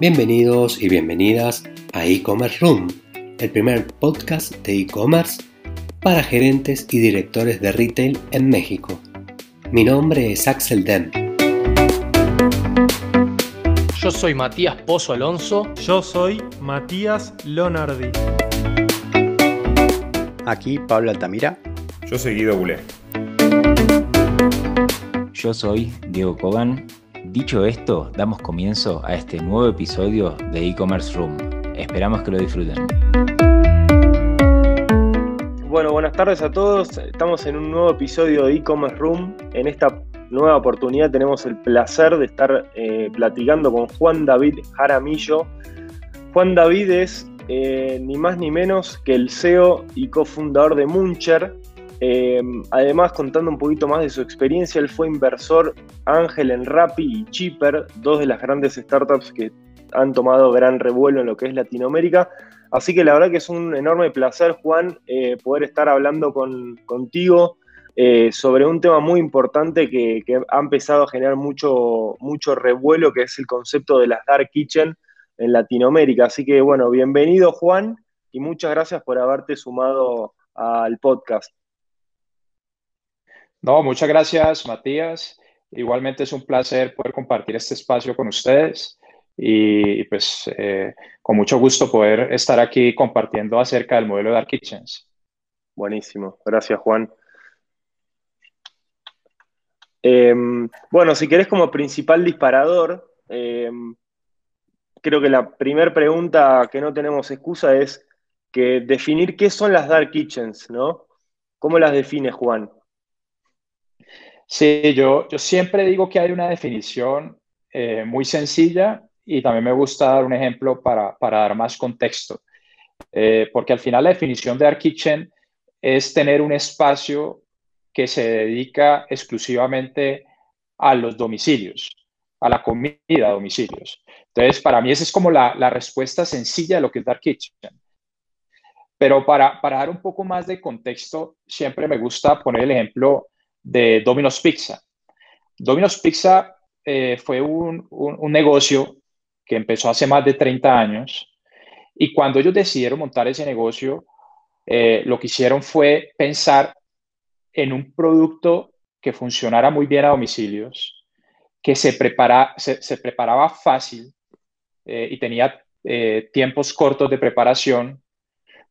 Bienvenidos y bienvenidas a e-commerce room, el primer podcast de e-commerce para gerentes y directores de retail en México. Mi nombre es Axel Dem. Yo soy Matías Pozo Alonso. Yo soy Matías Lonardi. Aquí Pablo Altamira. Yo soy Guido Bulé. Yo soy Diego Cogan. Dicho esto, damos comienzo a este nuevo episodio de e-commerce room. Esperamos que lo disfruten. Bueno, buenas tardes a todos. Estamos en un nuevo episodio de e-commerce room. En esta nueva oportunidad tenemos el placer de estar eh, platicando con Juan David Jaramillo. Juan David es eh, ni más ni menos que el CEO y cofundador de Muncher. Eh, además, contando un poquito más de su experiencia, él fue inversor ángel en Rappi y Chipper, dos de las grandes startups que han tomado gran revuelo en lo que es Latinoamérica. Así que la verdad que es un enorme placer, Juan, poder estar hablando con, contigo eh, sobre un tema muy importante que, ha empezado a generar mucho, mucho revuelo, que es el concepto de las Dark Kitchen en Latinoamérica. Así que bueno, bienvenido Juan y muchas gracias por haberte sumado al podcast. No, muchas gracias Matías. Igualmente es un placer poder compartir este espacio con ustedes y pues eh, con mucho gusto poder estar aquí compartiendo acerca del modelo de Dark Kitchens. Buenísimo, gracias Juan. Em, bueno, si querés como principal disparador, em, creo que la primera pregunta que no tenemos excusa es que definir qué son las dark kitchens, ¿no? ¿Cómo las define Juan? Sí, yo, yo siempre digo que hay una definición eh, muy sencilla y también me gusta dar un ejemplo para, dar más contexto. Eh, porque al final la definición de dark kitchen es tener un espacio que se dedica exclusivamente a los domicilios, a la comida a domicilios. Entonces, para mí esa es como la, respuesta sencilla de lo que es Dark Kitchen. Pero para, para, dar un poco más de contexto, siempre me gusta poner el ejemplo de Domino's Pizza. Domino's Pizza eh, fue un, un, negocio que empezó hace más de 30 años y cuando ellos decidieron montar ese negocio, eh, lo que hicieron fue pensar en un producto que funcionara muy bien a domicilios, que se, prepara, se, preparaba fácil eh, y tenía tiempos cortos de preparación,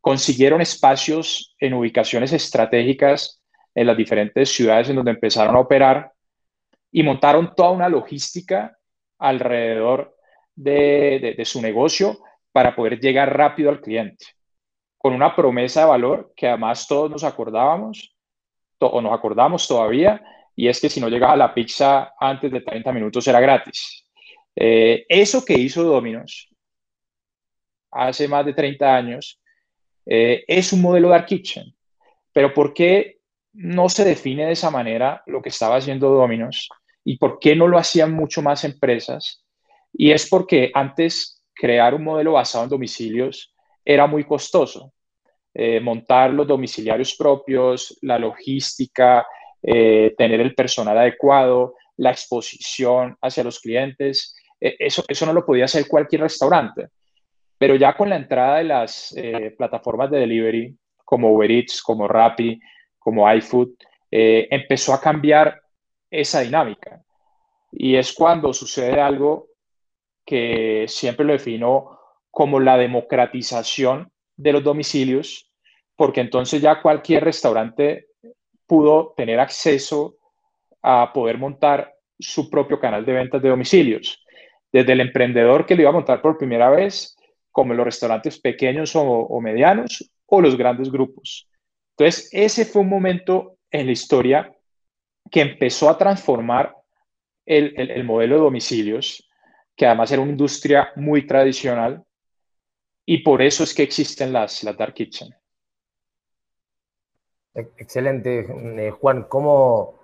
consiguieron espacios en ubicaciones estratégicas en las diferentes ciudades en donde empezaron a operar y montaron toda una logística alrededor de, de su negocio para poder llegar rápido al cliente, con una promesa de valor que además todos nos acordábamos o nos acordamos todavía, y es que si no llegaba la pizza antes de 30 minutos era gratis. Eh, eso que hizo Domino's hace más de 30 años eh, es un modelo Dark Kitchen. Pero ¿por qué no se define de esa manera lo que estaba haciendo Domino's? ¿Y por qué no lo hacían mucho más empresas? Y es porque antes crear un modelo basado en domicilios era muy costoso. Eh, montar los domiciliarios propios, la logística, eh, tener el personal adecuado, la exposición hacia los clientes. Eh, eso, eso no lo podía hacer cualquier restaurante. Pero ya con la entrada de las plataformas de delivery como Uber Eats, como Rappi, como iFood, empezó a cambiar esa dinámica. Y es cuando sucede algo que siempre lo defino como la democratización de los domicilios, porque entonces ya cualquier restaurante pudo tener acceso a poder montar su propio canal de ventas de domicilios. Desde el emprendedor que lo iba a montar por primera vez, como los restaurantes pequeños o, medianos, o los grandes grupos. Entonces, ese fue un momento en la historia que empezó a transformar el, el modelo de domicilios, que además era una industria muy tradicional, y por eso es que existen las, las Dark Kitchen. Excelente, eh, Juan. ¿Cómo,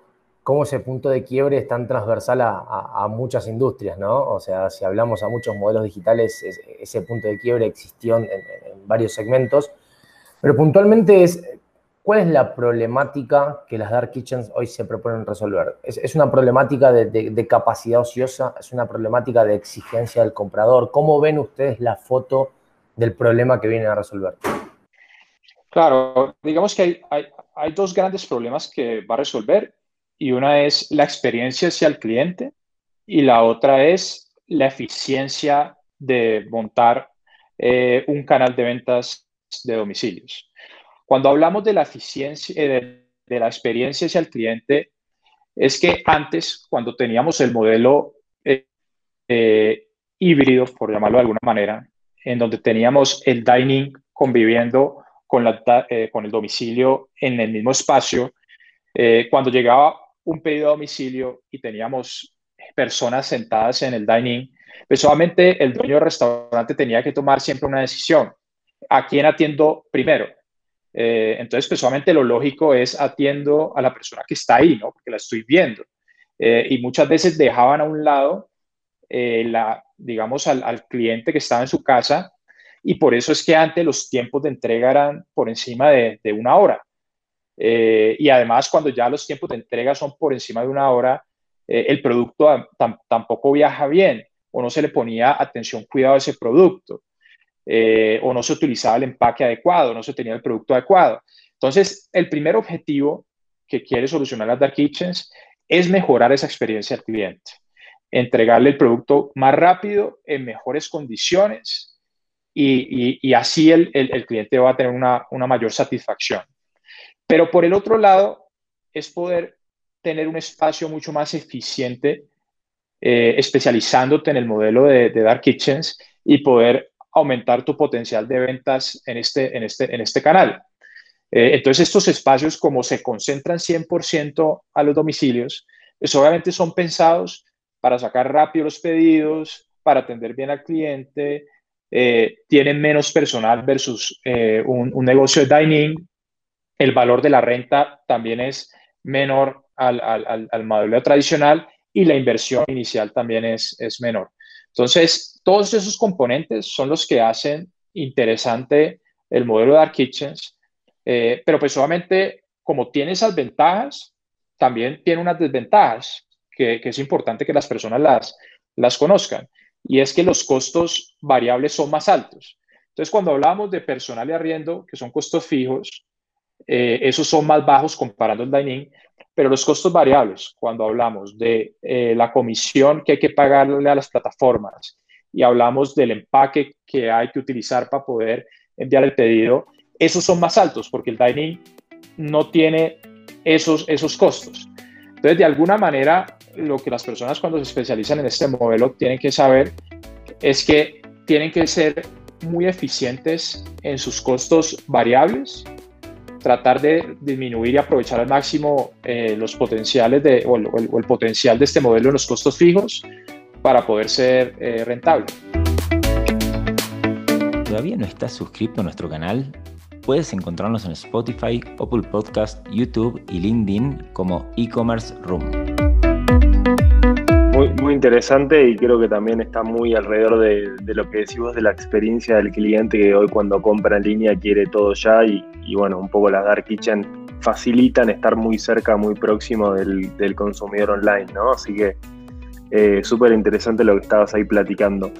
¿Cómo, ese punto de quiebre es tan transversal a, muchas industrias, ¿no? O sea, si hablamos a muchos modelos digitales, ese punto de quiebre existió en, varios segmentos. Pero puntualmente es, ¿cuál es la problemática que las dark kitchens hoy se proponen resolver? ¿Es, una problemática de, capacidad ociosa? ¿Es una problemática de exigencia del comprador? ¿Cómo ven ustedes la foto del problema que vienen a resolver? Claro, digamos que hay, hay dos grandes problemas que va a resolver y una es la experiencia hacia el cliente y la otra es la eficiencia de montar eh, un canal de ventas de domicilios. Cuando hablamos de la eficiencia, eh, de, la experiencia hacia el cliente, es que antes, cuando teníamos el modelo eh, híbrido, por llamarlo de alguna manera, en donde teníamos el dining conviviendo con, la, con el domicilio en el mismo espacio, cuando llegaba un pedido a domicilio y teníamos personas sentadas en el dining, pues solamente el dueño del restaurante tenía que tomar siempre una decisión. ¿A quién atiendo primero? Eh, entonces, pues solamente lo lógico es atiendo a la persona que está ahí, ¿no? Porque la estoy viendo. Eh, y muchas veces dejaban a un lado, eh, la, digamos, al, cliente que estaba en su casa y por eso es que antes los tiempos de entrega eran por encima de, una hora. y además, cuando ya los tiempos de entrega son por encima de una hora, el producto tampoco viaja bien o no se le ponía atención, cuidado a ese producto, eh, o no se utilizaba el empaque adecuado, no se tenía el producto adecuado. Entonces, el primer objetivo que quiere solucionar las Dark Kitchens es mejorar esa experiencia al cliente, entregarle el producto más rápido, en mejores condiciones, y, así el, cliente va a tener una, una mayor satisfacción. Pero por el otro lado, es poder tener un espacio mucho más eficiente eh, especializándote en el modelo de, Dark Kitchens y poder aumentar tu potencial de ventas en este, en este, en este canal. Eh, entonces, estos espacios, como se concentran 100% a los domicilios, pues obviamente son pensados para sacar rápido los pedidos, para atender bien al cliente, eh, tienen menos personal versus un, un, negocio de dining, el valor de la renta también es menor al, al, al modelo tradicional y la inversión inicial también es, es menor. Entonces, todos esos componentes son los que hacen interesante el modelo de Dark Kitchens, eh, pero pues obviamente como tiene esas ventajas, también tiene unas desventajas que, es importante que las personas las, las conozcan, y es que los costos variables son más altos. Entonces, cuando hablamos de personal y arriendo, que son costos fijos, eh, esos son más bajos comparando el dining, pero los costos variables, cuando hablamos de eh, la comisión que hay que pagarle a las plataformas y hablamos del empaque que hay que utilizar para poder enviar el pedido, esos son más altos porque el dining no tiene esos, esos costos. Entonces, de alguna manera, lo que las personas cuando se especializan en este modelo tienen que saber es que tienen que ser muy eficientes en sus costos variables tratar de disminuir y aprovechar al máximo eh, los potenciales de, o el, potencial de este modelo en los costos fijos para poder ser eh, rentable. ¿Todavía no estás suscrito a nuestro canal? Puedes encontrarnos en Spotify, Apple Podcast, YouTube y LinkedIn como e-commerce room muy, interesante y creo que también está muy alrededor de, lo que decimos de la experiencia del cliente que hoy cuando compra en línea quiere todo ya y, bueno, un poco las Dark Kitchen facilitan estar muy cerca, muy próximo del, consumidor online, ¿no? Así que eh, súper interesante lo que estabas ahí platicando.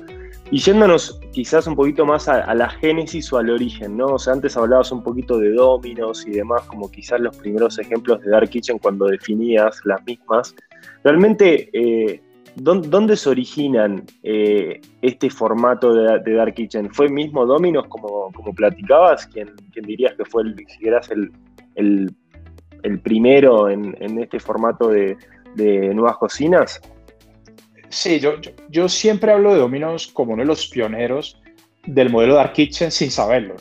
Y yéndonos quizás un poquito más a, la génesis o al origen, ¿no? O sea, antes hablabas un poquito de Dominos y demás, como quizás los primeros ejemplos de Dark Kitchen cuando definías las mismas. Realmente, eh, ¿dónde, se originan eh, este formato de, Dark Kitchen? ¿Fue mismo Dominos como, como platicabas? ¿Quién, dirías que fue el, si eras el, primero en, este formato de, nuevas cocinas? Sí, yo, yo, siempre hablo de Dominos como uno de los pioneros del modelo Dark Kitchen sin saberlo,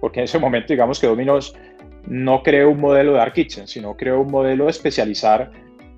porque en ese momento digamos que Dominos no creó un modelo de Dark Kitchen, sino creó un modelo de especializar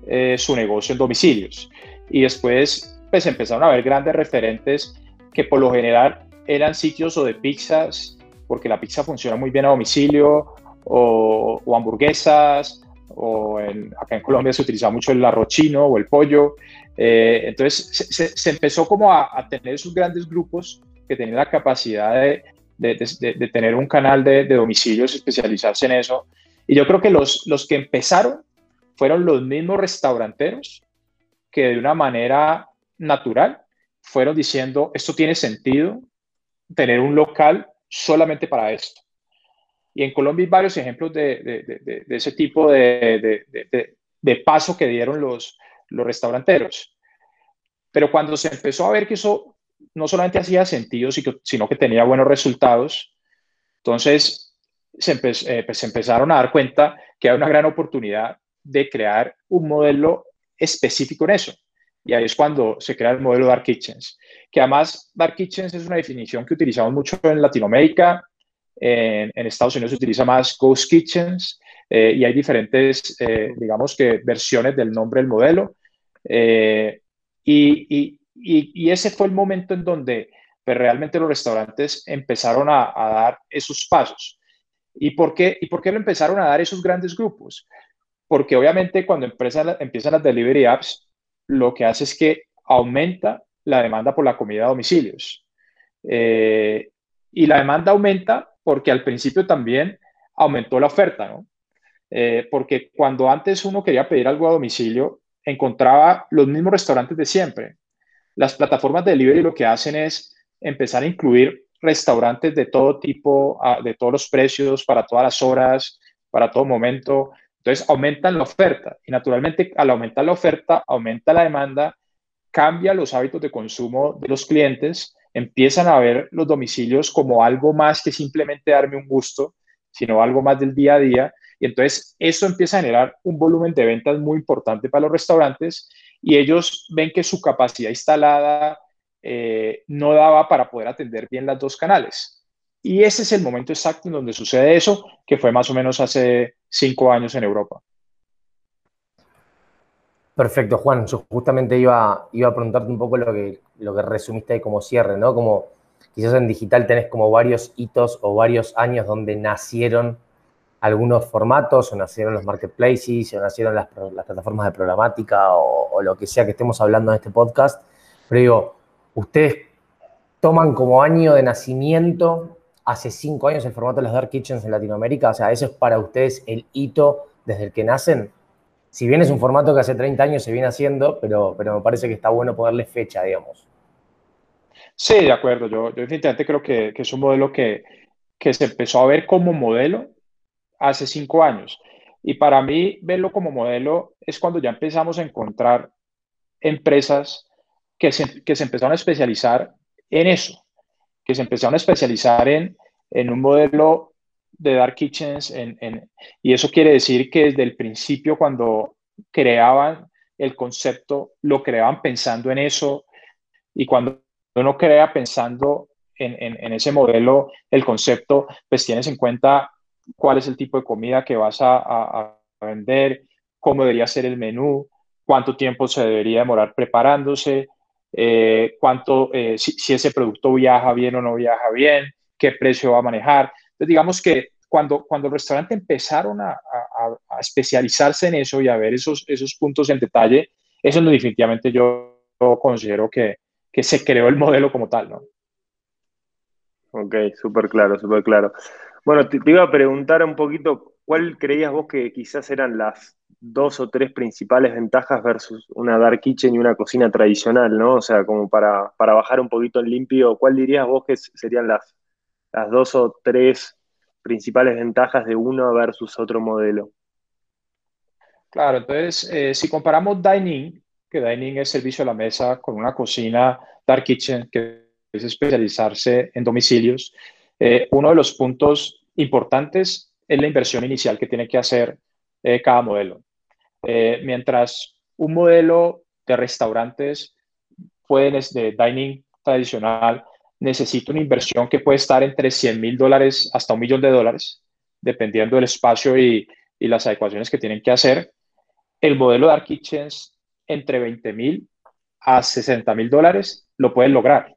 eh, su negocio en domicilios. Y después, pues empezaron a haber grandes referentes que por lo general eran sitios o de pizzas, porque la pizza funciona muy bien a domicilio, o, hamburguesas, o acá en Colombia se utiliza mucho el arroz chino o el pollo. Eh, entonces se, empezó como a, tener esos grandes grupos que tenían la capacidad de, de, tener un canal de, domicilios, especializarse en eso. Y yo creo que los, los que empezaron fueron los mismos restauranteros que de una manera natural fueron diciendo, esto tiene sentido, tener un local solamente para esto. Y en Colombia hay varios ejemplos de, ese tipo de, paso que dieron los, los restauranteros. Pero cuando se empezó a ver que eso no solamente hacía sentido, sino que tenía buenos resultados, entonces se, eh, pues, empezaron a dar cuenta que hay una gran oportunidad de crear un modelo específico en eso. Y ahí es cuando se crea el modelo Dark Kitchens, que además Dark Kitchens es una definición que utilizamos mucho en Latinoamérica, en, Estados Unidos se utiliza más Ghost Kitchens eh, y hay diferentes, eh, digamos que, versiones del nombre del modelo. Eh, y, ese fue el momento en donde pues, realmente los restaurantes empezaron a, a, dar esos pasos. ¿Y por, qué, ¿Y por qué lo empezaron a dar esos grandes grupos? Porque obviamente cuando empiezan, las delivery apps, lo que hace es que aumenta la demanda por la comida a domicilios. Eh, y la demanda aumenta porque al principio también aumentó la oferta, ¿no? Eh, porque cuando antes uno quería pedir algo a domicilio, encontraba los mismos restaurantes de siempre. Las plataformas de delivery lo que hacen es empezar a incluir restaurantes de todo tipo, de todos los precios, para todas las horas, para todo momento. Entonces aumentan la oferta y naturalmente al aumentar la oferta aumenta la demanda, cambia los hábitos de consumo de los clientes, empiezan a ver los domicilios como algo más que simplemente darme un gusto, sino algo más del día a día. Y entonces eso empieza a generar un volumen de ventas muy importante para los restaurantes y ellos ven que su capacidad instalada eh, no daba para poder atender bien las dos canales. Y ese es el momento exacto en donde sucede eso, que fue más o menos hace cinco años en Europa. Perfecto, Juan. Yo justamente iba, iba a preguntarte un poco lo que, lo que resumiste ahí como cierre, ¿no? Como quizás en digital tenés como varios hitos o varios años donde nacieron algunos formatos, o nacieron los marketplaces, o nacieron las, plataformas de programática, o, o, lo que sea que estemos hablando en este podcast. Pero digo, ustedes toman como año de nacimiento hace cinco años el formato de los Dark Kitchens en Latinoamérica? O sea, ¿eso es para ustedes el hito desde el que nacen? Si bien es un formato que hace 30 años se viene haciendo, pero, pero me parece que está bueno ponerle fecha, digamos. Sí, de acuerdo. Yo, yo definitivamente creo que, que, es un modelo que, que se empezó a ver como modelo hace cinco años. Y para mí, verlo como modelo es cuando ya empezamos a encontrar empresas que se, que se empezaron a especializar en eso, que se empezaron a especializar en, en un modelo de dark kitchens, en, en, y eso quiere decir que desde el principio cuando creaban el concepto, lo creaban pensando en eso, y cuando uno crea pensando en, en, ese modelo, el concepto, pues tienes en cuenta cuál es el tipo de comida que vas a, a, a vender, cómo debería ser el menú, cuánto tiempo se debería demorar preparándose, eh, cuánto, eh, si, ese producto viaja bien o no viaja bien, qué precio va a manejar. Entonces, digamos que cuando, cuando el restaurante empezaron a, especializarse en eso y a ver esos, esos puntos en detalle, eso es definitivamente yo, considero que, que, se creó el modelo como tal, ¿no? Ok, súper claro, súper claro. Bueno, te, te, iba a preguntar un poquito, ¿cuál creías vos que quizás eran las dos o tres principales ventajas versus una dark kitchen y una cocina tradicional, ¿no? O sea, como para, para bajar un poquito en limpio, ¿cuál dirías vos que serían las, las dos o tres principales ventajas de uno versus otro modelo? Claro, entonces, eh, si comparamos dining, que dining es servicio a la mesa, con una cocina dark kitchen, que es especializarse en domicilios, eh, uno de los puntos importantes es la inversión inicial que tiene que hacer eh, cada modelo. Eh, mientras un modelo de restaurantes puede, de dining tradicional, necesita una inversión que puede estar entre 100 mil dólares hasta un millón de dólares, dependiendo del espacio y, y las adecuaciones que tienen que hacer. El modelo de Dark Kitchens, entre 20 mil a 60 mil dólares, lo pueden lograr.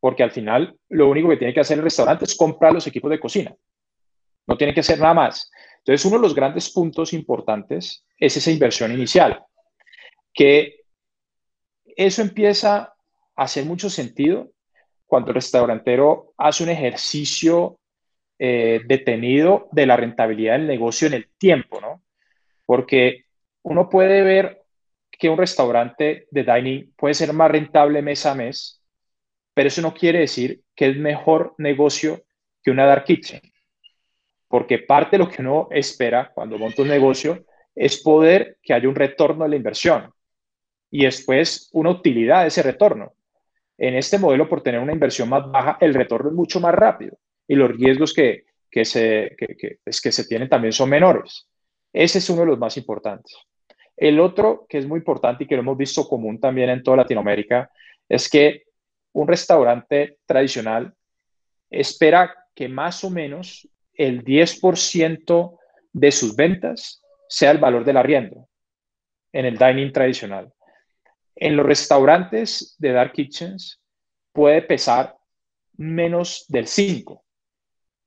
Porque al final, lo único que tiene que hacer el restaurante es comprar los equipos de cocina. No tiene que hacer nada más. Entonces, uno de los grandes puntos importantes es esa inversión inicial, que eso empieza a hacer mucho sentido cuando el restaurantero hace un ejercicio eh, detenido de la rentabilidad del negocio en el tiempo, ¿no? Porque uno puede ver que un restaurante de dining puede ser más rentable mes a mes, pero eso no quiere decir que es mejor negocio que una dark kitchen. Porque parte de lo que uno espera cuando monta un negocio es poder que haya un retorno de la inversión y después una utilidad de ese retorno. En este modelo, por tener una inversión más baja, el retorno es mucho más rápido y los riesgos que, se, que, pues, que se tienen también son menores. Ese es uno de los más importantes. El otro que es muy importante y que lo hemos visto común también en toda Latinoamérica es que un restaurante tradicional espera que más o menos el 10% de sus ventas sea el valor del arriendo en el dining tradicional. En los restaurantes de dark kitchens puede pesar menos del 5.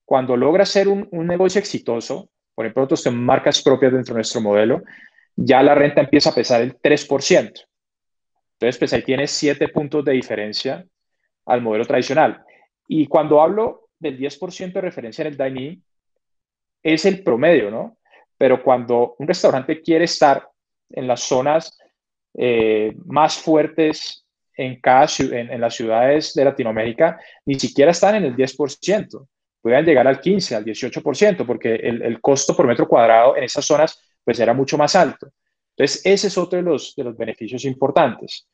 Cuando logra ser un, negocio exitoso, por ejemplo, nosotros tenemos marcas propias dentro de nuestro modelo, ya la renta empieza a pesar el 3%. Entonces, pues ahí tiene 7 puntos de diferencia al modelo tradicional. Y cuando hablo del 10% de referencia en el dining, es el promedio, ¿no? Pero cuando un restaurante quiere estar en las zonas eh, más fuertes en, cada, en, en, las ciudades de Latinoamérica, ni siquiera están en el 10%, pueden llegar al 15, al 18%, porque el, el, costo por metro cuadrado en esas zonas pues era mucho más alto. Entonces, ese es otro de los, de los beneficios importantes.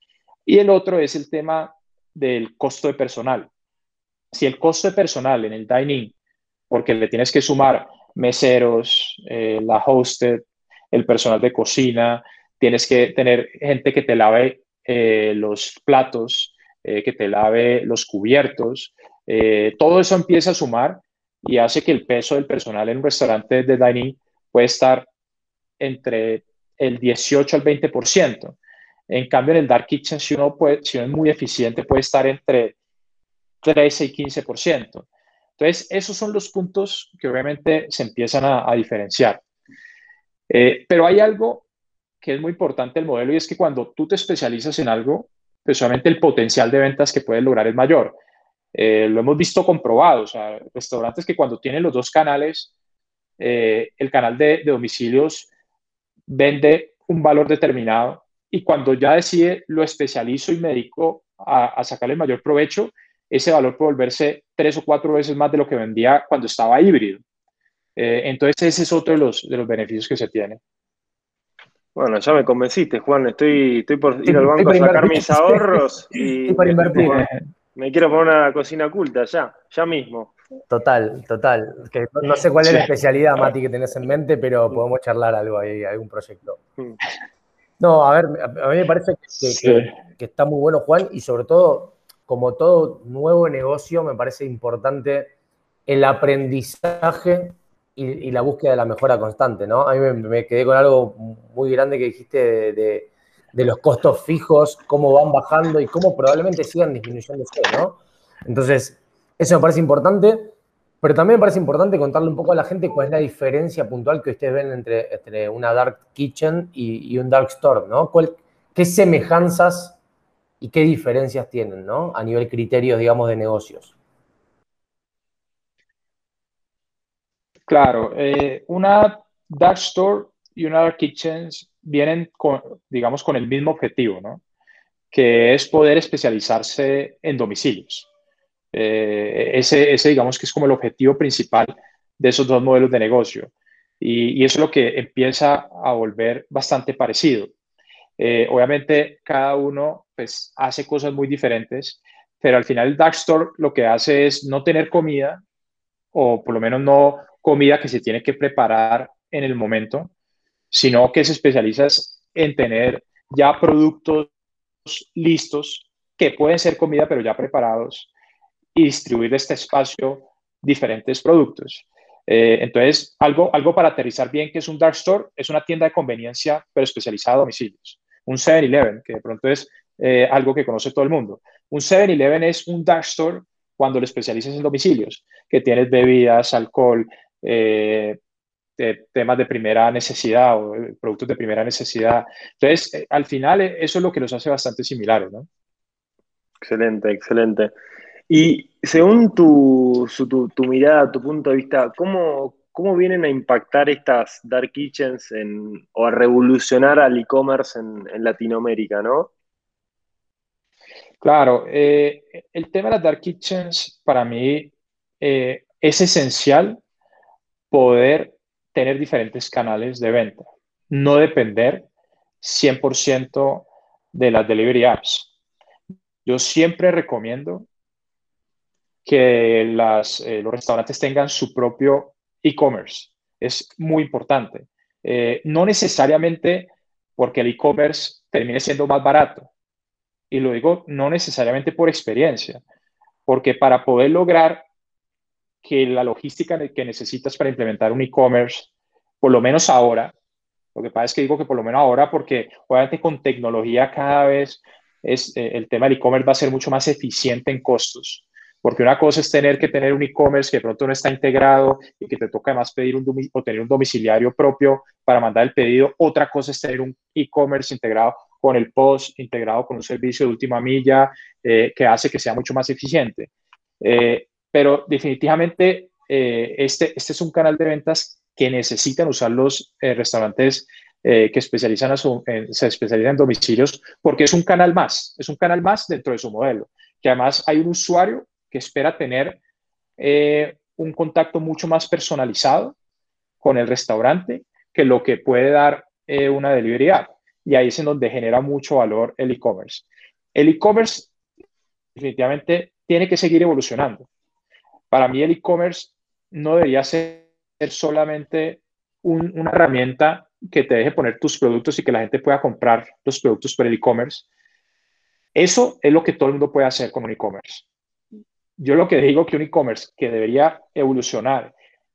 Y el otro es el tema del costo de personal. Si el costo de personal en el dining, porque le tienes que sumar meseros, eh, la hosted, el personal de cocina, tienes que tener gente que te lave eh, los platos, eh, que te lave los cubiertos. todo eso empieza a sumar y hace que el peso del personal en un restaurante de dining puede estar entre el 18 al 20%. En cambio, en el dark kitchen, si uno, si uno es muy eficiente, puede estar entre 13 y 15%. Entonces, esos son los puntos que obviamente se empiezan a, diferenciar. Eh, pero hay algo que es muy importante del modelo y es que cuando tú te especializas en algo, pues solamente el potencial de ventas que puedes lograr es mayor. Eh, lo hemos visto comprobado, o sea, restaurantes que cuando tienen los dos canales, eh, el canal de, domicilios vende un valor determinado y cuando ya decide lo especializo y me dedico a, a sacarle mayor provecho, ese valor puede volverse tres o cuatro veces más de lo que vendía cuando estaba híbrido. Eh, entonces ese es otro de los, de los beneficios que se tiene. Bueno, ya me convenciste, Juan. Estoy, estoy por ir al banco a sacar mis ahorros y me quiero poner una cocina oculta ya, ya mismo. Total, total. no sé cuál es la especialidad, Mati, que tenés en mente, pero podemos charlar algo ahí, algún proyecto. Mm. No, a ver, a mí me parece que, que está muy bueno, Juan, y sobre todo como todo nuevo negocio, me parece importante el aprendizaje y, la búsqueda de la mejora constante, ¿no? A mí me, quedé con algo muy grande que dijiste de, los costos fijos, cómo van bajando y cómo probablemente sigan disminuyéndose, ¿no? Entonces, eso me parece importante, pero también me parece importante contarle un poco a la gente cuál es la diferencia puntual que ustedes ven entre, una dark kitchen y, un dark store, ¿no? ¿Qué semejanzas y qué diferencias tienen, ¿no? A nivel criterios, digamos, de negocios. Claro, eh, una dark store y una dark kitchen vienen con, digamos, con el mismo objetivo, ¿no? Que es poder especializarse en domicilios. Eh, ese, ese, digamos, que es como el objetivo principal de esos dos modelos de negocio. Y, y eso es lo que empieza a volver bastante parecido. Eh, obviamente, cada uno pues, hace cosas muy diferentes, pero al final el dark store lo que hace es no tener comida, o por lo menos no comida que se tiene que preparar en el momento, sino que se especializa en tener ya productos listos que pueden ser comida, pero ya preparados, y distribuir este espacio diferentes productos. Eh, entonces, algo, algo para aterrizar bien que es un dark store, es una tienda de conveniencia, pero especializada a domicilios un 7-Eleven, que de pronto es eh, algo que conoce todo el mundo. Un 7-Eleven es un dark store cuando lo especializas en domicilios, que tienes bebidas, alcohol, eh, temas de primera necesidad o eh, productos de primera necesidad. Entonces, al final eso es lo que los hace bastante similares, ¿no? Excelente, excelente. Y según tu, tu, mirada, tu punto de vista, ¿cómo, ¿cómo vienen a impactar estas dark kitchens en, o a revolucionar al e-commerce en, Latinoamérica, no? Claro, eh, el tema de las dark kitchens para mí eh, es esencial poder tener diferentes canales de venta, no depender 100% de las delivery apps. Yo siempre recomiendo que eh, los restaurantes tengan su propio e-commerce. Es muy importante. Eh, no necesariamente porque el e-commerce termine siendo más barato. Y lo digo no necesariamente por experiencia, porque para poder lograr que la logística que necesitas para implementar un e-commerce, por lo menos ahora, lo que pasa es que digo que por lo menos ahora, porque obviamente con tecnología cada vez es, eh, el tema del e-commerce va a ser mucho más eficiente en costos. Porque una cosa es tener que tener un e-commerce que de pronto no está integrado y que te toca además pedir un o tener un domiciliario propio para mandar el pedido. Otra cosa es tener un e-commerce integrado con el post, integrado con un servicio de última milla eh, que hace que sea mucho más eficiente. Eh, pero definitivamente eh, este, este es un canal de ventas que necesitan usar los restaurantes que especializan se especializan en domicilios porque es un canal más, es un canal más dentro de su modelo, que además hay un usuario que espera tener eh, un contacto mucho más personalizado con el restaurante que lo que puede dar eh, una delivery. Y ahí es en donde genera mucho valor el e-commerce. El e-commerce definitivamente tiene que seguir evolucionando. Para mí el e-commerce no debería ser solamente una herramienta que te deje poner tus productos y que la gente pueda comprar los productos por el e-commerce. Eso es lo que todo el mundo puede hacer con un e-commerce yo lo que digo que un e-commerce que debería evolucionar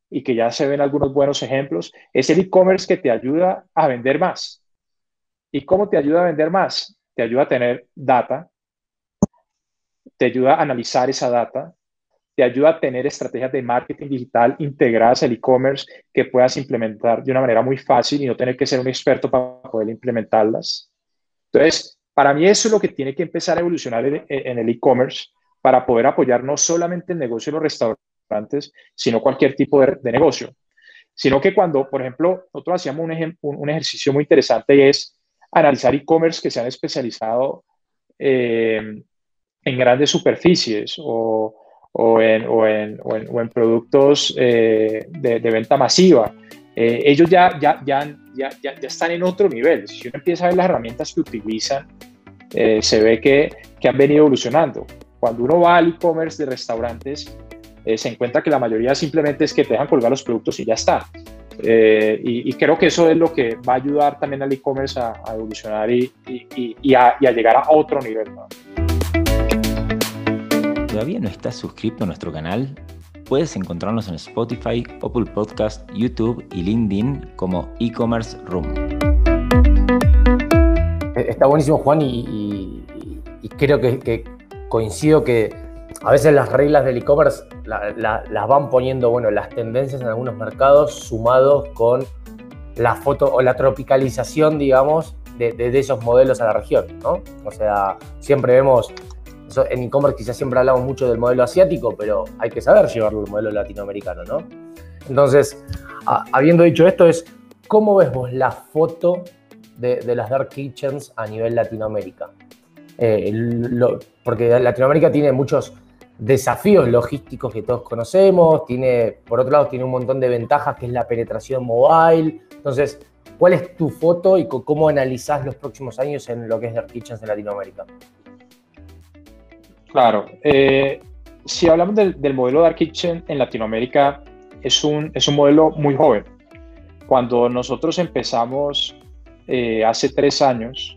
y que ya se ven algunos buenos ejemplos, es el e-commerce que te ayuda a vender más. ¿Y cómo te ayuda a vender más? Te ayuda a tener data, te ayuda a analizar esa data, te ayuda a tener estrategias de marketing digital integradas al e-commerce que puedas implementar de una manera muy fácil y no tener que ser un experto para poder implementarlas. Entonces, para mí eso es lo que tiene que empezar a evolucionar en el e-commerce para poder apoyar no solamente el negocio de los restaurantes, sino cualquier tipo de, negocio. Sino que cuando, por ejemplo, nosotros hacíamos un, un ejercicio muy interesante y es analizar e-commerce que se han especializado eh, en grandes superficies o, o, en, o, en, o, en, productos eh, de, de, venta masiva. Eh, ellos ya, ya, ya, ya, ya, están en otro nivel. Si uno empieza a ver las herramientas que utilizan, se ve que, que han venido evolucionando. Cuando uno va al e-commerce de restaurantes, eh, se encuentra que la mayoría simplemente es que te dejan colgar los productos y ya está. Eh, y, creo que eso es lo que va a ayudar también al e-commerce a, evolucionar y, a, llegar a otro nivel. ¿Todavía no estás suscrito a nuestro canal? Puedes encontrarnos en Spotify, Apple Podcast, YouTube y LinkedIn como e-commerce room. Está buenísimo, Juan, y, creo que, coincido que a veces las reglas del e-commerce las van poniendo, bueno, las tendencias en algunos mercados sumados con la foto o la tropicalización, digamos, de, esos modelos a la región, ¿no? O sea, siempre vemos, en e-commerce quizás siempre hablamos mucho del modelo asiático, pero hay que saber llevarlo al modelo latinoamericano, ¿no? Entonces, habiendo dicho esto, es, ¿cómo ves vos la foto de, de las dark kitchens a nivel Latinoamérica? Eh, porque Latinoamérica tiene muchos desafíos logísticos que todos conocemos, tiene, por otro lado, tiene un montón de ventajas que es la penetración mobile. Entonces, ¿cuál es tu foto y cómo analizás los próximos años en lo que es Dark Kitchens en Latinoamérica? Claro, eh, si hablamos del, modelo Dark Kitchen en Latinoamérica, es un, es un modelo muy joven. Cuando nosotros empezamos eh, hace tres años,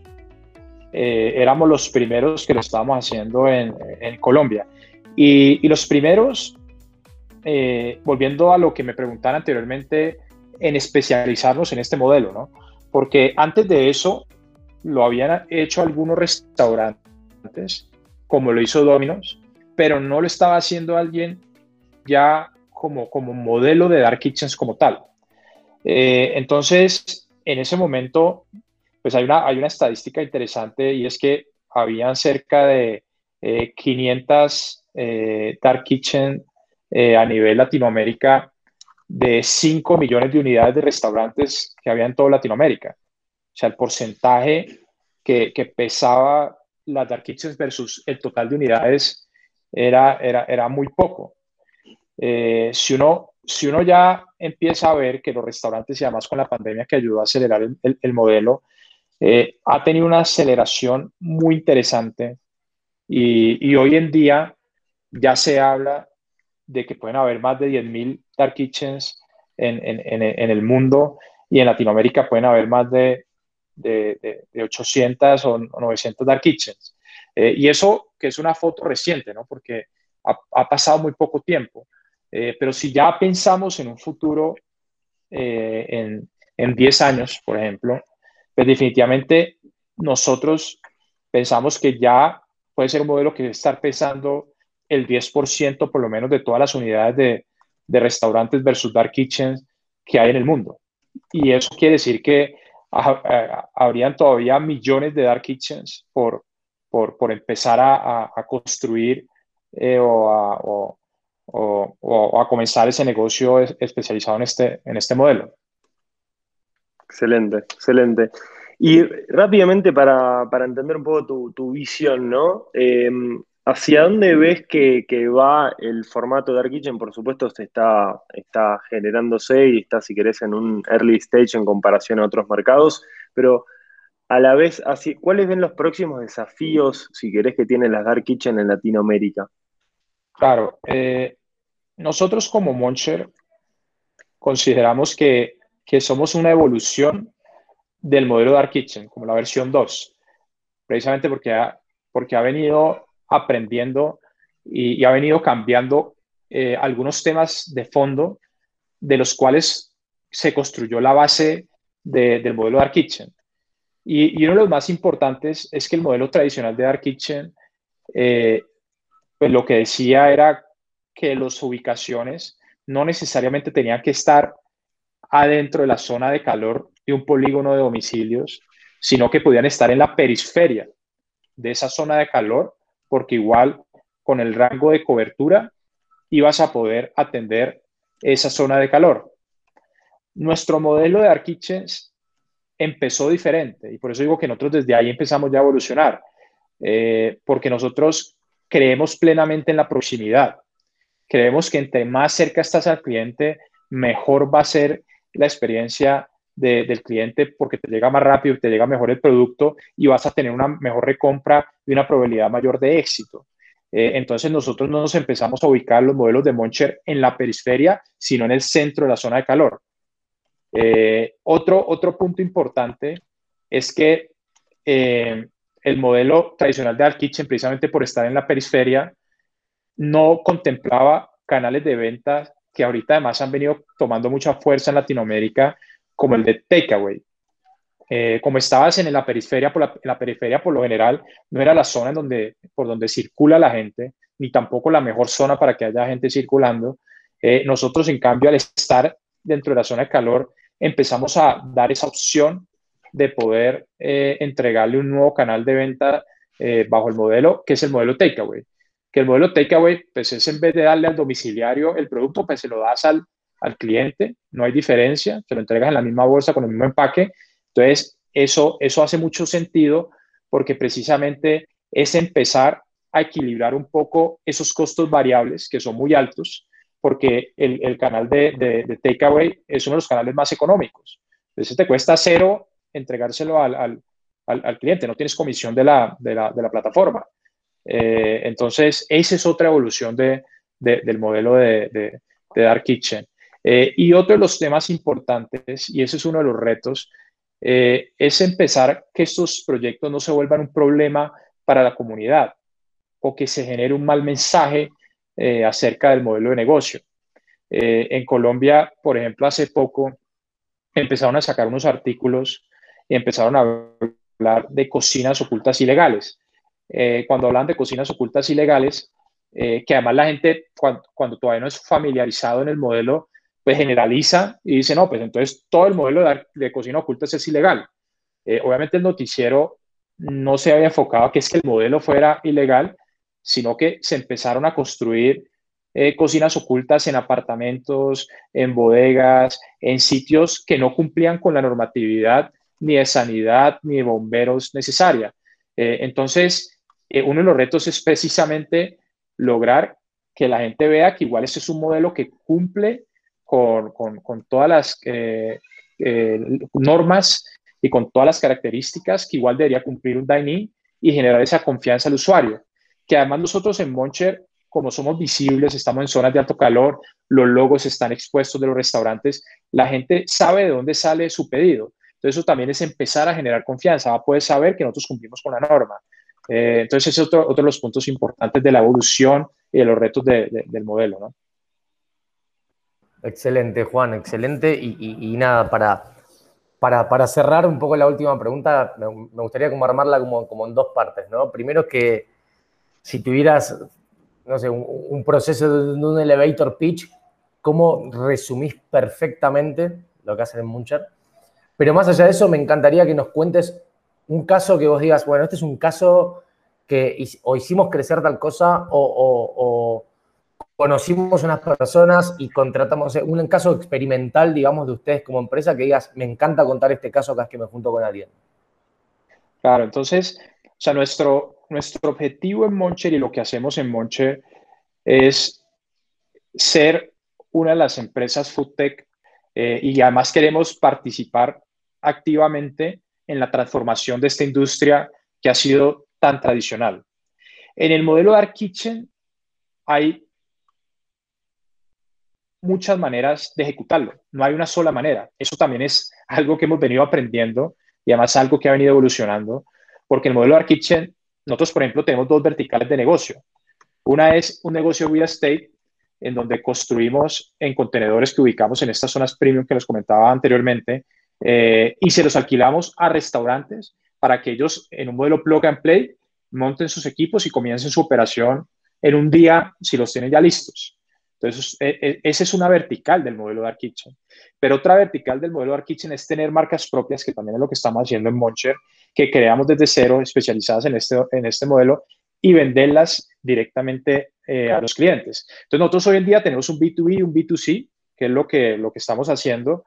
eh, éramos los primeros que lo estábamos haciendo en, Colombia. Y, los primeros, eh, volviendo a lo que me preguntaron anteriormente, en especializarnos en este modelo, ¿no? Porque antes de eso lo habían hecho algunos restaurantes, como lo hizo Domino's, pero no lo estaba haciendo alguien ya como, como modelo de Dark Kitchens como tal. Eh, entonces, en ese momento pues hay una, hay una estadística interesante y es que habían cerca de 500 eh, Dark Kitchen a nivel Latinoamérica de 5 millones de unidades de restaurantes que había en toda Latinoamérica. O sea, el porcentaje que, que pesaba las Dark Kitchens versus el total de unidades era, era, era muy poco. Eh, si, uno, si uno ya empieza a ver que los restaurantes, y además con la pandemia que ayudó a acelerar el, el, modelo, eh, ha tenido una aceleración muy interesante y, y, hoy en día ya se habla de que pueden haber más de 10.000 dark kitchens en, en, en, el mundo y en Latinoamérica pueden haber más de, de, de, 800 o 900 dark kitchens. Eh, y eso que es una foto reciente, ¿no? Porque ha, ha pasado muy poco tiempo. Eh, pero si ya pensamos en un futuro, eh, en, en 10 años, por ejemplo, pues definitivamente nosotros pensamos que ya puede ser un modelo que estar pesando el 10% por lo menos de todas las unidades de, restaurantes versus dark kitchens que hay en el mundo. Y eso quiere decir que habrían todavía millones de dark kitchens por, por, empezar a, a construir eh, o, a, o, o, a comenzar ese negocio especializado en este, en este modelo. Excelente, excelente. Y rápidamente para, para entender un poco tu, tu visión, ¿no? Eh, ¿Hacia dónde ves que, que, va el formato de Dark Kitchen? Por supuesto, se está, está generándose y está, si querés, en un early stage en comparación a otros mercados, pero a la vez, así, ¿cuáles ven los próximos desafíos, si querés, que tiene las Dark Kitchen en Latinoamérica? Claro, eh, nosotros como Moncher consideramos que, que, somos una evolución del modelo Dark Kitchen, como la versión 2, precisamente porque ha, porque ha venido aprendiendo y, ha venido cambiando eh, algunos temas de fondo de los cuales se construyó la base de, del modelo Dark Kitchen. Y, y, uno de los más importantes es que el modelo tradicional de Dark Kitchen eh, pues lo que decía era que las ubicaciones no necesariamente tenían que estar adentro de la zona de calor de un polígono de domicilios, sino que podían estar en la periferia de esa zona de calor, porque igual con el rango de cobertura ibas a poder atender esa zona de calor. Nuestro modelo de Dark empezó diferente y por eso digo que nosotros desde ahí empezamos ya a evolucionar, eh, porque nosotros creemos plenamente en la proximidad. Creemos que entre más cerca estás al cliente, mejor va a ser la experiencia de, del cliente porque te llega más rápido, te llega mejor el producto y vas a tener una mejor recompra y una probabilidad mayor de éxito. Eh, entonces nosotros no nos empezamos a ubicar los modelos de Moncher en la periferia, sino en el centro de la zona de calor. Eh, otro, otro punto importante es que eh, el modelo tradicional de Dark Kitchen, precisamente por estar en la periferia, no contemplaba canales de venta que ahorita además han venido tomando mucha fuerza en Latinoamérica, como el de takeaway. Eh, como estabas en la periferia, por la, en la, periferia por lo general no era la zona en donde, por donde circula la gente, ni tampoco la mejor zona para que haya gente circulando. Eh, nosotros, en cambio, al estar dentro de la zona de calor, empezamos a dar esa opción de poder eh, entregarle un nuevo canal de venta eh, bajo el modelo, que es el modelo takeaway. Que el modelo takeaway, pues es en vez de darle al domiciliario el producto, pues se lo das al, al cliente, no hay diferencia, se lo entregas en la misma bolsa con el mismo empaque. Entonces, eso, eso hace mucho sentido porque precisamente es empezar a equilibrar un poco esos costos variables que son muy altos, porque el, el canal de, de, de takeaway es uno de los canales más económicos. Entonces te cuesta cero entregárselo al, al, al, cliente, no tienes comisión de la, de la, de la plataforma. Eh, entonces, esa es otra evolución de, de, del modelo de, de Dark Kitchen. Eh, y otro de los temas importantes, y ese es uno de los retos, eh, es empezar que estos proyectos no se vuelvan un problema para la comunidad o que se genere un mal mensaje acerca del modelo de negocio. En Colombia, por ejemplo, hace poco empezaron a sacar unos artículos y empezaron a hablar de cocinas ocultas ilegales. Eh, cuando hablan de cocinas ocultas ilegales, eh, que además la gente, cuando, cuando, todavía no es familiarizado en el modelo, pues generaliza y dice, no, pues entonces todo el modelo de, de cocina ocultas es ilegal. Eh, obviamente el noticiero no se había enfocado a que es que el modelo fuera ilegal, sino que se empezaron a construir eh, cocinas ocultas en apartamentos, en bodegas, en sitios que no cumplían con la normatividad ni de sanidad ni de bomberos necesaria. Eh, entonces, eh, uno de los retos es precisamente lograr que la gente vea que igual ese es un modelo que cumple con, todas las normas y con todas las características que igual debería cumplir un dining y generar esa confianza al usuario. Que además nosotros en Moncher, como somos visibles, estamos en zonas de alto calor, los logos están expuestos de los restaurantes, la gente sabe de dónde sale su pedido. Entonces eso también es empezar a generar confianza, va a poder saber que nosotros cumplimos con la norma. Eh, entonces ese es otro, otro, de los puntos importantes de la evolución y de los retos del modelo. ¿no? Excelente, Juan, excelente. y nada, para, para, cerrar un poco la última pregunta, me, gustaría como armarla como, como, en dos partes, ¿no? Primero que si tuvieras, no sé, un, proceso de, un elevator pitch, ¿cómo resumís perfectamente lo que hacen en Muncher? Pero más allá de eso, me encantaría que nos cuentes un caso que vos digas, bueno, este es un caso que o hicimos crecer tal cosa o conocimos unas personas y contratamos un caso experimental, digamos, de ustedes como empresa que digas, me encanta contar este caso cada vez que me junto con alguien. Claro, entonces, o sea, nuestro, nuestro objetivo en Moncher y lo que hacemos en Moncher es ser una de las empresas FoodTech eh, y además queremos participar activamente en la transformación de esta industria que ha sido tan tradicional. En el modelo Dark Kitchen hay muchas maneras de ejecutarlo, no hay una sola manera. Eso también es algo que hemos venido aprendiendo y además algo que ha venido evolucionando, porque el modelo de Kitchen, nosotros, por ejemplo, tenemos dos verticales de negocio. Una es un negocio real estate, en donde construimos en contenedores que ubicamos en estas zonas premium que les comentaba anteriormente, eh, y se los alquilamos a restaurantes para que ellos, en un modelo plug and play, monten sus equipos y comiencen su operación en un día si los tienen ya listos. Entonces, e, e, esa es una vertical del modelo Dark Kitchen. Pero otra vertical del modelo Dark Kitchen es tener marcas propias, que también es lo que estamos haciendo en Moncher, que creamos desde cero, especializadas en este, en este modelo, y venderlas directamente eh, a los clientes. Entonces, nosotros hoy en día tenemos un B2B y un B2C, que es lo que, lo que estamos haciendo,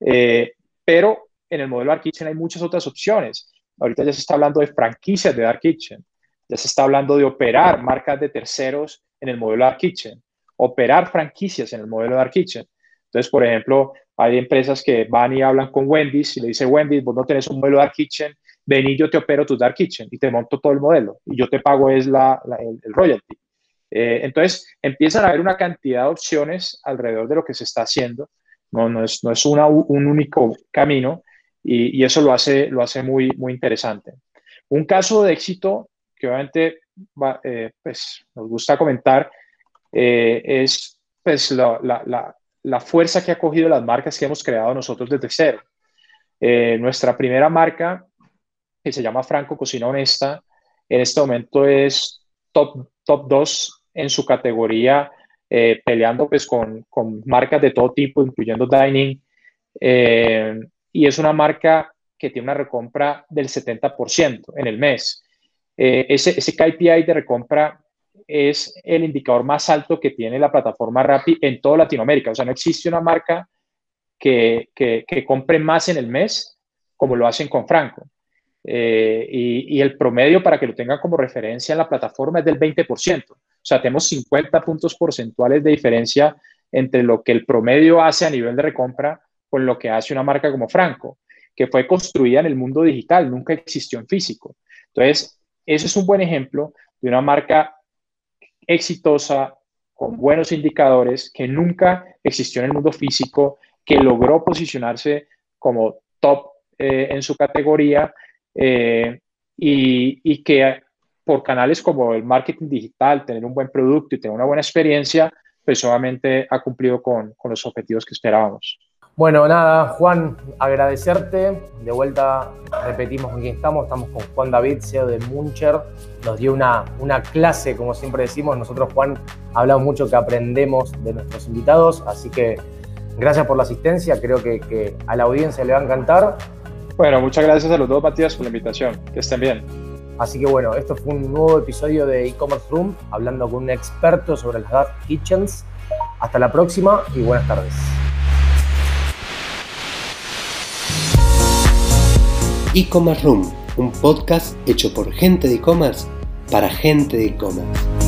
eh, pero en el modelo Dark Kitchen hay muchas otras opciones. Ahorita ya se está hablando de franquicias de Dark Kitchen, ya se está hablando de operar marcas de terceros en el modelo Dark Kitchen operar franquicias en el modelo de Dark Kitchen. Entonces, por ejemplo, hay empresas que van y hablan con Wendy's y le dice Wendy's, vos no tenés un modelo Dark Kitchen, ven y yo te opero tu Dark Kitchen y te monto todo el modelo y yo te pago es la, el, royalty. Eh, entonces, empiezan a haber una cantidad de opciones alrededor de lo que se está haciendo. No, no es, no es un único camino y, y, eso lo hace, lo hace muy, muy interesante. Un caso de éxito que obviamente eh, pues, nos gusta comentar eh, es pues, la, la, la, fuerza que ha cogido las marcas que hemos creado nosotros desde cero. Eh, nuestra primera marca, que se llama Franco Cocina Honesta, en este momento es top, top 2 en su categoría, eh, peleando pues, con, con, marcas de todo tipo, incluyendo Dining. y es una marca que tiene una recompra del 70% en el mes. ese, ese KPI de recompra es el indicador más alto que tiene la plataforma Rappi en toda Latinoamérica. O sea, no existe una marca que, compre más en el mes como lo hacen con Franco. Eh, y, el promedio, para que lo tengan como referencia en la plataforma, es del 20%. O sea, tenemos 50 puntos porcentuales de diferencia entre lo que el promedio hace a nivel de recompra con lo que hace una marca como Franco, que fue construida en el mundo digital, nunca existió en físico. Entonces, eso es un buen ejemplo de una marca exitosa, con buenos indicadores, que nunca existió en el mundo físico, que logró posicionarse como top eh, en su categoría eh, y, que por canales como el marketing digital, tener un buen producto y tener una buena experiencia, pues obviamente ha cumplido con los objetivos que esperábamos. Bueno, nada, Juan, agradecerte. De vuelta repetimos con quién estamos. Estamos con Juan David, CEO de Muncher. Nos dio una, una clase, como siempre decimos. Nosotros, Juan, hablamos mucho que aprendemos de nuestros invitados. Así que gracias por la asistencia. Creo que, que a la audiencia le va a encantar. Bueno, muchas gracias a los dos, Matías, por la invitación. Que estén bien. Así que bueno, esto fue un nuevo episodio de e-commerce room, hablando con un experto sobre las dark kitchens. Hasta la próxima y buenas tardes. E-commerce room, un podcast hecho por gente de e-commerce para gente de e-commerce.